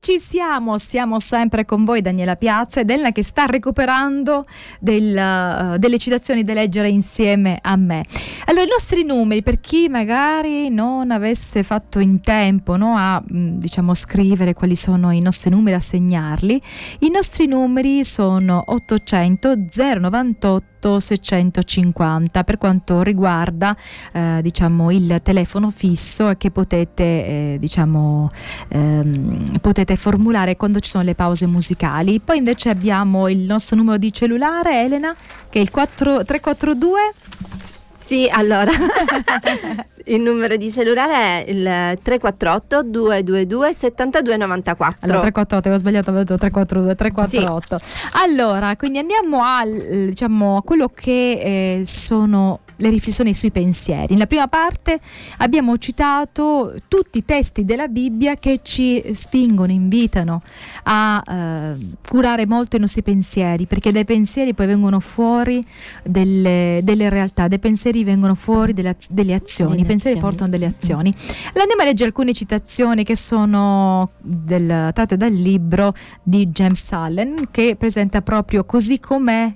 Ci siamo, siamo sempre con voi Daniela Piazza ed Elena che sta recuperando del, uh, delle citazioni da leggere insieme a me. Allora, i nostri numeri, per chi magari non avesse fatto in tempo no, a mm, diciamo, scrivere quali sono i nostri numeri, a segnarli, i nostri numeri sono 800 098 650 per quanto riguarda eh, diciamo il telefono fisso che potete eh, diciamo ehm, potete formulare quando ci sono le pause musicali. Poi invece abbiamo il nostro numero di cellulare Elena che è il 4, 342 sì, allora il numero di cellulare è il 348 222 7294. Allora 348, avevo sbagliato, avevo detto 342 348. Sì. Allora, quindi andiamo a diciamo a quello che eh, sono le riflessioni sui pensieri. Nella prima parte abbiamo citato tutti i testi della Bibbia che ci spingono, invitano a eh, curare molto i nostri pensieri, perché dai pensieri poi vengono fuori delle, delle realtà, dai pensieri vengono fuori delle, delle azioni, delle i pensieri azioni. portano delle azioni. Allora andiamo a leggere alcune citazioni che sono del, tratte dal libro di James Allen che presenta proprio così com'è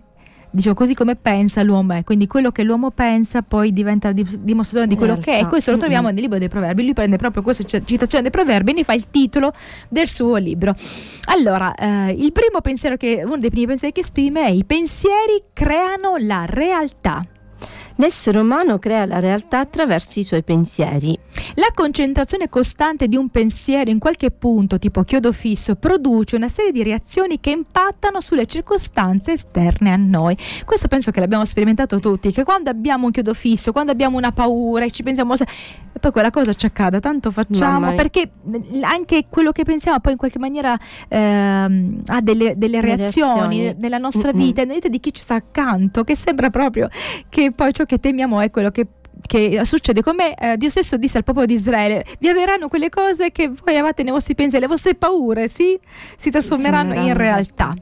dicevo così come pensa l'uomo è, quindi quello che l'uomo pensa poi diventa la dimostrazione di quello che è. Questo lo troviamo nel libro dei proverbi. Lui prende proprio questa citazione dei proverbi e ne fa il titolo del suo libro. Allora, eh, il primo pensiero che, uno dei primi pensieri che esprime è i pensieri creano la realtà. L'essere umano crea la realtà attraverso i suoi pensieri. La concentrazione costante di un pensiero in qualche punto, tipo chiodo fisso, produce una serie di reazioni che impattano sulle circostanze esterne a noi. Questo penso che l'abbiamo sperimentato tutti, che quando abbiamo un chiodo fisso, quando abbiamo una paura e ci pensiamo e poi quella cosa ci accada, tanto facciamo, perché anche quello che pensiamo poi in qualche maniera ehm, ha delle, delle reazioni, reazioni, nella nostra vita, nella vita di chi ci sta accanto, che sembra proprio che poi ciò che temiamo è quello che che succede come eh, Dio stesso disse al popolo di Israele vi avverranno quelle cose che voi avete nei vostri pensieri le vostre paure sì? si trasformeranno in realtà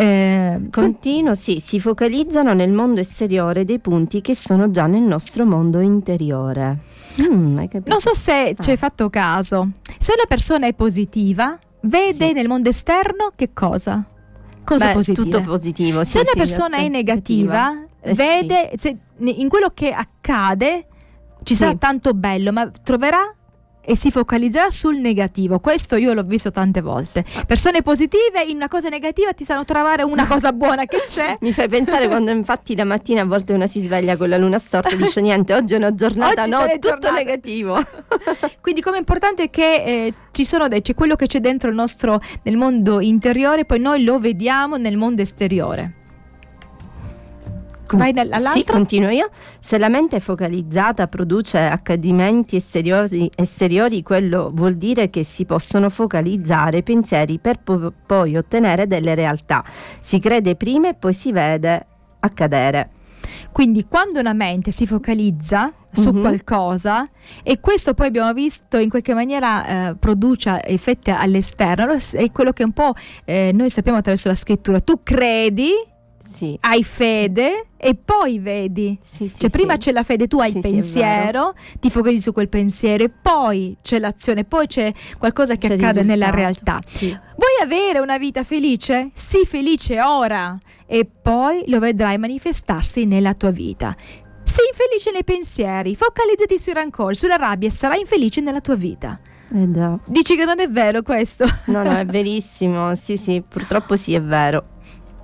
eh, Continuo, sì, si focalizzano nel mondo esteriore dei punti che sono già nel nostro mondo interiore. Mm, non so se ah. ci hai fatto caso. Se una persona è positiva, vede sì. nel mondo esterno che cosa? Cosa positiva? Tutto positivo. Se una persona è negativa, eh, vede sì. se, in quello che accade ci sì. sarà tanto bello, ma troverà e si focalizzerà sul negativo. Questo io l'ho visto tante volte. Persone positive in una cosa negativa ti sanno trovare una cosa buona che c'è. Mi fai pensare quando infatti la mattina a volte una si sveglia con la luna storta e dice niente, oggi è una giornata, oggi no, tutto giornata. negativo. Quindi come è importante che eh, ci sono dei, c'è quello che c'è dentro il nostro nel mondo interiore, poi noi lo vediamo nel mondo esteriore. Vai all'altro? Sì, continuo io. Se la mente focalizzata produce accadimenti esteriori, esteriori, quello vuol dire che si possono focalizzare pensieri per po- poi ottenere delle realtà. Si crede prima e poi si vede accadere. Quindi quando una mente si focalizza su mm-hmm. qualcosa e questo poi abbiamo visto in qualche maniera eh, produce effetti all'esterno, è quello che un po' eh, noi sappiamo attraverso la scrittura. Tu credi sì. hai fede e poi vedi. Sì, sì, cioè, prima c'è la fede, tu hai il pensiero, ti focalizzi su quel pensiero, e poi c'è l'azione, poi c'è qualcosa che c'è accade nella realtà. Vuoi avere una vita felice? Sii felice ora e poi lo vedrai manifestarsi nella tua vita. Sii infelice nei pensieri, focalizzati sui rancori, sulla rabbia e sarai infelice nella tua vita. Eh Dici che non è vero questo? No, no, è verissimo. Sì, sì, purtroppo sì, è vero.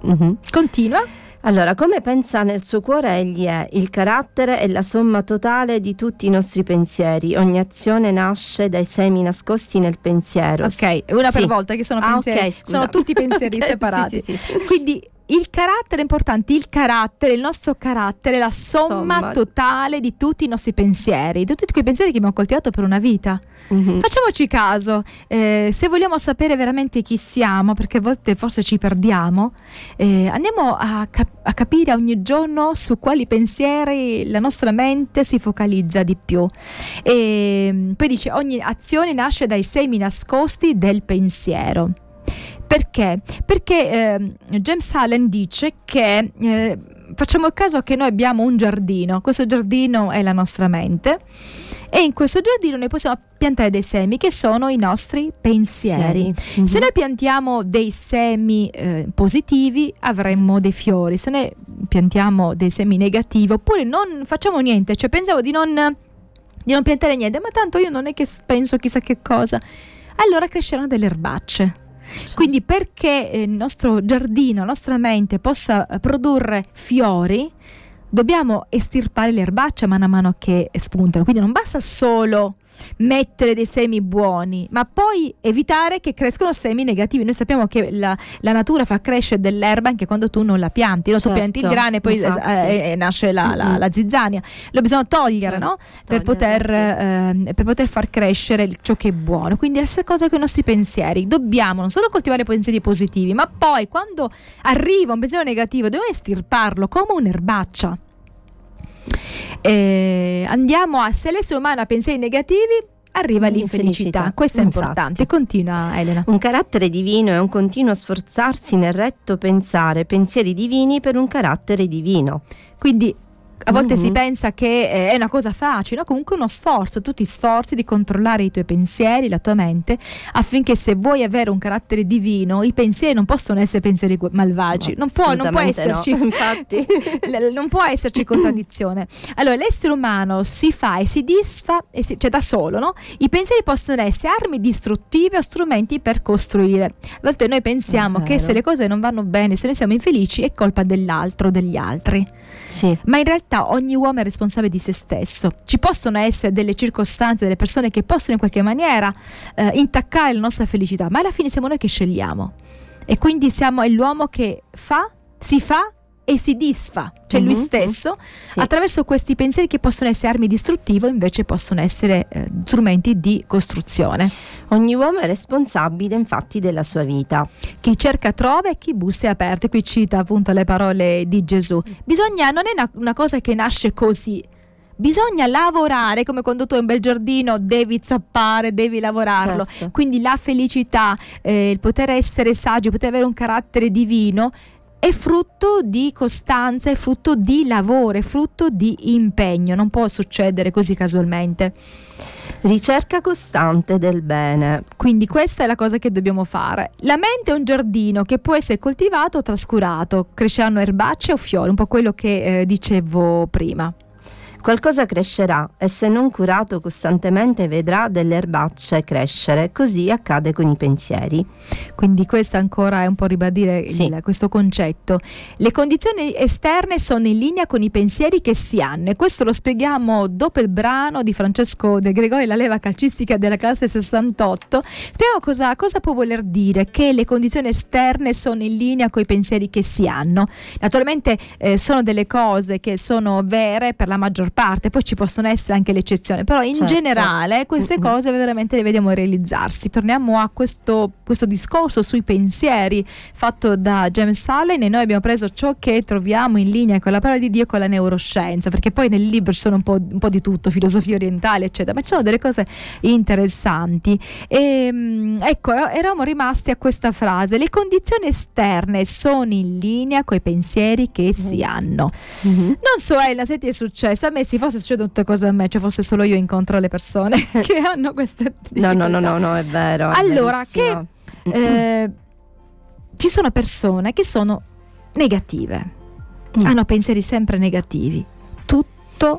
Uh-huh. Continua. Allora, come pensa nel suo cuore egli è, il carattere è la somma totale di tutti i nostri pensieri, ogni azione nasce dai semi nascosti nel pensiero. Ok, una sì. per volta che sono ah, pensieri, okay, sono tutti pensieri okay, separati. Sì, sì, Quindi il carattere è importante, il carattere, il nostro carattere, la somma, somma, totale di tutti i nostri pensieri, di tutti quei pensieri che abbiamo coltivato per una vita. Mm-hmm. Facciamoci caso, eh, se vogliamo sapere veramente chi siamo, perché a volte forse ci perdiamo, eh, andiamo a, cap- a, capire ogni giorno su quali pensieri la nostra mente si focalizza di più. E poi dice ogni azione nasce dai semi nascosti del pensiero. Perché? Perché eh, James Allen dice che eh, facciamo caso che noi abbiamo un giardino, questo giardino è la nostra mente e in questo giardino noi possiamo piantare dei semi che sono i nostri pensieri. Sì. Mm-hmm. Se noi piantiamo dei semi eh, positivi avremmo dei fiori, se noi piantiamo dei semi negativi oppure non facciamo niente, cioè pensiamo di non, di non piantare niente, ma tanto io non è che penso chissà che cosa, allora cresceranno delle erbacce sì. Quindi perché il nostro giardino, la nostra mente possa produrre fiori, dobbiamo estirpare le erbacce man mano che spuntano. Quindi non basta solo mettere dei semi buoni, ma poi evitare che crescano semi negativi. Noi sappiamo che la, la natura fa crescere dell'erba anche quando tu non la pianti, no? certo, tu pianti il grano e poi eh, nasce la, la, la, zizzania. Lo bisogna togliere no? per, poter, eh, per, poter, far crescere ciò che è buono. Quindi la stessa cosa con i nostri pensieri. Dobbiamo non solo coltivare pensieri positivi, ma poi quando arriva un pensiero negativo dobbiamo estirparlo come un'erbaccia. Eh, andiamo a se l'essere umano ha pensieri negativi arriva l'infelicità. Questo è Infatti. importante. Continua Elena. Un carattere divino è un continuo sforzarsi nel retto pensare pensieri divini per un carattere divino. Quindi a volte mm-hmm. si pensa che eh, è una cosa facile, no? comunque uno sforzo, tu ti sforzi di controllare i tuoi pensieri, la tua mente, affinché se vuoi avere un carattere divino, i pensieri non possono essere pensieri malvagi, no, non, può, non, può, esserci, no. infatti. non può esserci contraddizione. Allora, l'essere umano si fa e si disfa, e si, cioè da solo, no? I pensieri possono essere armi distruttive o strumenti per costruire. A volte noi pensiamo che se le cose non vanno bene, se noi siamo infelici, è colpa dell'altro, degli altri. Sì. Ma in realtà ogni uomo è responsabile di se stesso. Ci possono essere delle circostanze, delle persone che possono in qualche maniera eh, intaccare la nostra felicità, ma alla fine siamo noi che scegliamo. E quindi siamo, è l'uomo che fa, si fa e si disfa, cioè lui mm-hmm. stesso, sì. attraverso questi pensieri che possono essere armi distruttive, invece possono essere eh, strumenti di costruzione. Ogni uomo è responsabile infatti della sua vita. Chi cerca trova e chi bussa è aperto. Qui cita appunto le parole di Gesù. Bisogna, non è una, una cosa che nasce così, bisogna lavorare come quando tu hai un bel giardino devi zappare devi lavorarlo certo. quindi la felicità eh, il poter essere saggio poter avere un carattere divino è frutto di costanza, è frutto di lavoro, è frutto di impegno, non può succedere così casualmente. Ricerca costante del bene. Quindi questa è la cosa che dobbiamo fare. La mente è un giardino che può essere coltivato o trascurato, cresceranno erbacce o fiori, un po' quello che eh, dicevo prima. Qualcosa crescerà e se non curato costantemente vedrà delle erbacce crescere, così accade con i pensieri. Quindi questo ancora è un po' ribadire sì. il, questo concetto. Le condizioni esterne sono in linea con i pensieri che si hanno e questo lo spieghiamo dopo il brano di Francesco De Gregori, la leva calcistica della classe 68. Spieghiamo cosa, cosa può voler dire che le condizioni esterne sono in linea con i pensieri che si hanno. Naturalmente eh, sono delle cose che sono vere per la maggior parte, poi ci possono essere anche le eccezioni, però in certo. generale queste mm-hmm. cose veramente le vediamo realizzarsi. Torniamo a questo, questo, discorso sui pensieri fatto da James Allen e noi abbiamo preso ciò che troviamo in linea con la parola di Dio e con la neuroscienza, perché poi nel libro ci sono un po', un po di tutto, filosofia orientale, eccetera, ma ci sono delle cose interessanti. E ehm, ecco, eravamo rimasti a questa frase: le condizioni esterne sono in linea con i pensieri che si mm-hmm. hanno. Mm-hmm. Non so, Ella, se ti è successo, a me se fosse succedono tutte cose a me, cioè fosse solo io incontro le persone che hanno queste No, no, no, no, no, è vero. È allora, che eh, ci sono persone che sono negative, mm. hanno pensieri sempre negativi tutto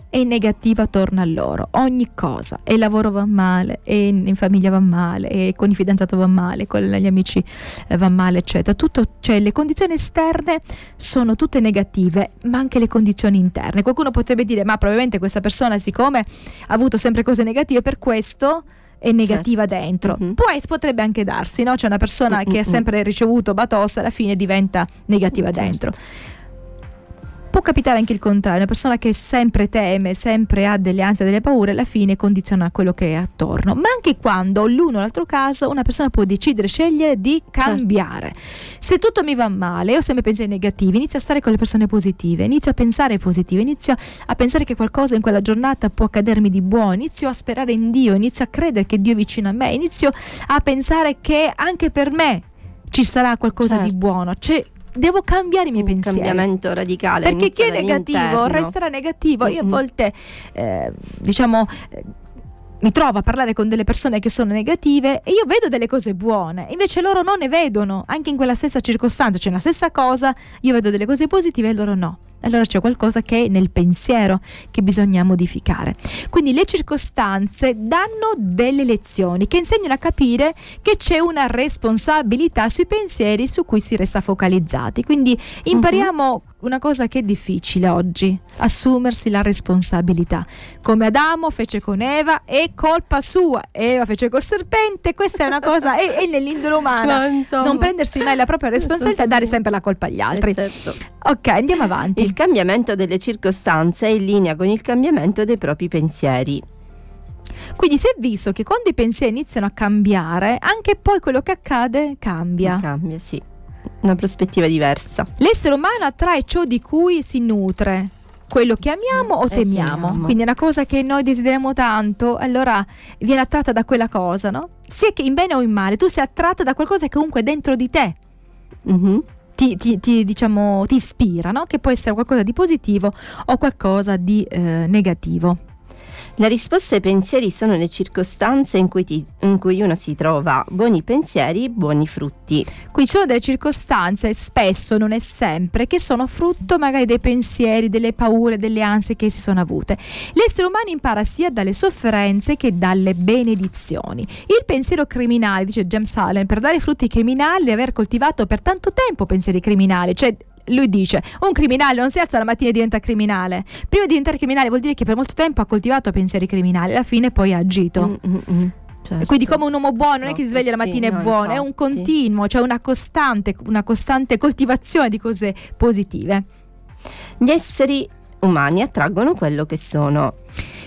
è negativo attorno a loro, ogni cosa, e il lavoro va male, e in famiglia va male, e con il fidanzato va male, con gli amici eh, va male, eccetera. Tutto, cioè le condizioni esterne sono tutte negative, ma anche le condizioni interne. Qualcuno potrebbe dire, ma probabilmente questa persona, siccome ha avuto sempre cose negative, per questo è negativa certo. dentro. Mm-hmm. Può, potrebbe anche darsi, no? C'è una persona mm-hmm. che ha sempre ricevuto batossa, alla fine diventa negativa certo. dentro. Può capitare anche il contrario, una persona che sempre teme, sempre ha delle ansie, delle paure, alla fine condiziona quello che è attorno. Ma anche quando l'uno o l'altro caso una persona può decidere, scegliere di certo. cambiare. Certo. Se tutto mi va male, io ho sempre pensieri negativi, inizio a stare con le persone positive, inizio a pensare positive, inizio a pensare che qualcosa in quella giornata può accadermi di buono, inizio a sperare in Dio, inizio a credere che Dio è vicino a me, inizio a pensare che anche per me ci sarà qualcosa certo. di buono. C'è devo cambiare i miei Un pensieri. cambiamento radicale. Perché chi è negativo dall'interno. resterà negativo. Io a volte, eh, diciamo, eh, mi trovo a parlare con delle persone che sono negative e io vedo delle cose buone, invece loro non ne vedono, anche in quella stessa circostanza, cioè la stessa cosa, io vedo delle cose positive e loro no. Allora c'è qualcosa che è nel pensiero che bisogna modificare. Quindi le circostanze danno delle lezioni che insegnano a capire che c'è una responsabilità sui pensieri su cui si resta focalizzati. Quindi impariamo una cosa che è difficile oggi, assumersi la responsabilità. Come Adamo fece con Eva, è colpa sua. Eva fece col serpente, questa è una cosa, è, è nell'indole umana. Insomma, Non prendersi mai la propria responsabilità e dare sempre la colpa agli altri. Eh, certo. Ok, andiamo avanti. Il cambiamento delle circostanze è in linea con il cambiamento dei propri pensieri. Quindi si è visto che quando i pensieri iniziano a cambiare, anche poi quello che accade cambia. Cambia, sì. Una prospettiva diversa. L'essere umano attrae ciò di cui si nutre. Quello che amiamo o temiamo. Quindi è una cosa che noi desideriamo tanto, allora viene attratta da quella cosa, no? Sia che in bene o in male, tu sei attratta da qualcosa che comunque è dentro di te. Mhm. Ti, ti- ti, diciamo, ti ispira, no? Che può essere qualcosa di positivo o qualcosa di eh, negativo. La risposta ai pensieri sono le circostanze in cui, ti- in cui uno si trova. Buoni pensieri, buoni frutti. Qui ci sono delle circostanze, spesso, non è sempre, che sono frutto magari dei pensieri, delle paure, delle ansie che si sono avute. L'essere umano impara sia dalle sofferenze che dalle benedizioni. Il pensiero criminale, dice James Allen, per dare frutti criminali deve aver coltivato per tanto tempo pensieri criminali, cioè lui dice, un criminale non si alza la mattina e diventa criminale. Prima di diventare criminale vuol dire che per molto tempo ha coltivato pensieri criminali, alla fine poi ha agito. Mm, mm, mm. Certo. E Quindi come un uomo buono non è che si sveglia la Sì, mattina e no, è buono, è un infatti. continuo, cioè una costante, una costante coltivazione di cose positive. Gli esseri umani attraggono quello che sono.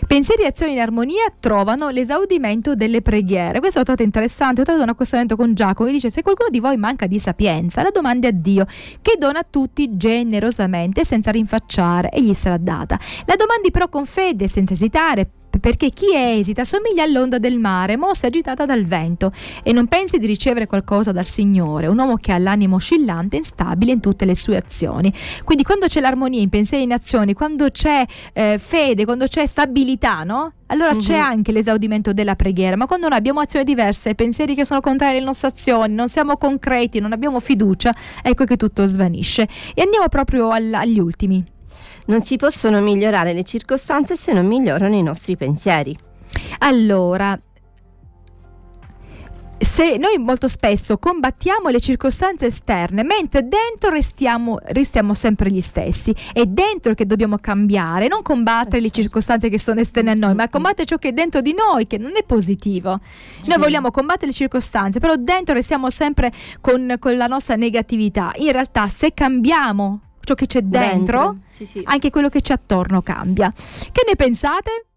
Pensieri e azioni in armonia trovano l'esaudimento delle preghiere. Questo l'ho trovato interessante. Ho trovato un accostamento con Giacomo che dice: Se qualcuno di voi manca di sapienza, la domandi a Dio, che dona a tutti generosamente, senza rinfacciare, e gli sarà data. La domandi però con fede, senza esitare. Perché chi esita somiglia all'onda del mare, mossa e agitata dal vento, e non pensi di ricevere qualcosa dal Signore, un uomo che ha l'animo oscillante e instabile in tutte le sue azioni. Quindi quando c'è l'armonia in pensieri e in azioni, quando c'è eh, fede, quando c'è stabilità, no? Allora c'è Mhm. anche l'esaudimento della preghiera, ma quando noi abbiamo azioni diverse, pensieri che sono contrari alle nostre azioni, non siamo concreti, non abbiamo fiducia, ecco che tutto svanisce. E andiamo proprio al- agli ultimi. Non si possono migliorare le circostanze se non migliorano i nostri pensieri. Allora, se noi molto spesso combattiamo le circostanze esterne, mentre dentro restiamo, restiamo sempre gli stessi, è dentro che dobbiamo cambiare, non combattere Eh, le certo. circostanze che sono esterne a noi, ma combattere ciò che è dentro di noi, che non è positivo. Sì. Noi vogliamo combattere le circostanze, però dentro restiamo sempre con, con la nostra negatività. In realtà, se cambiamo ciò che c'è dentro, Sì, sì. anche quello che c'è attorno cambia. Che ne pensate?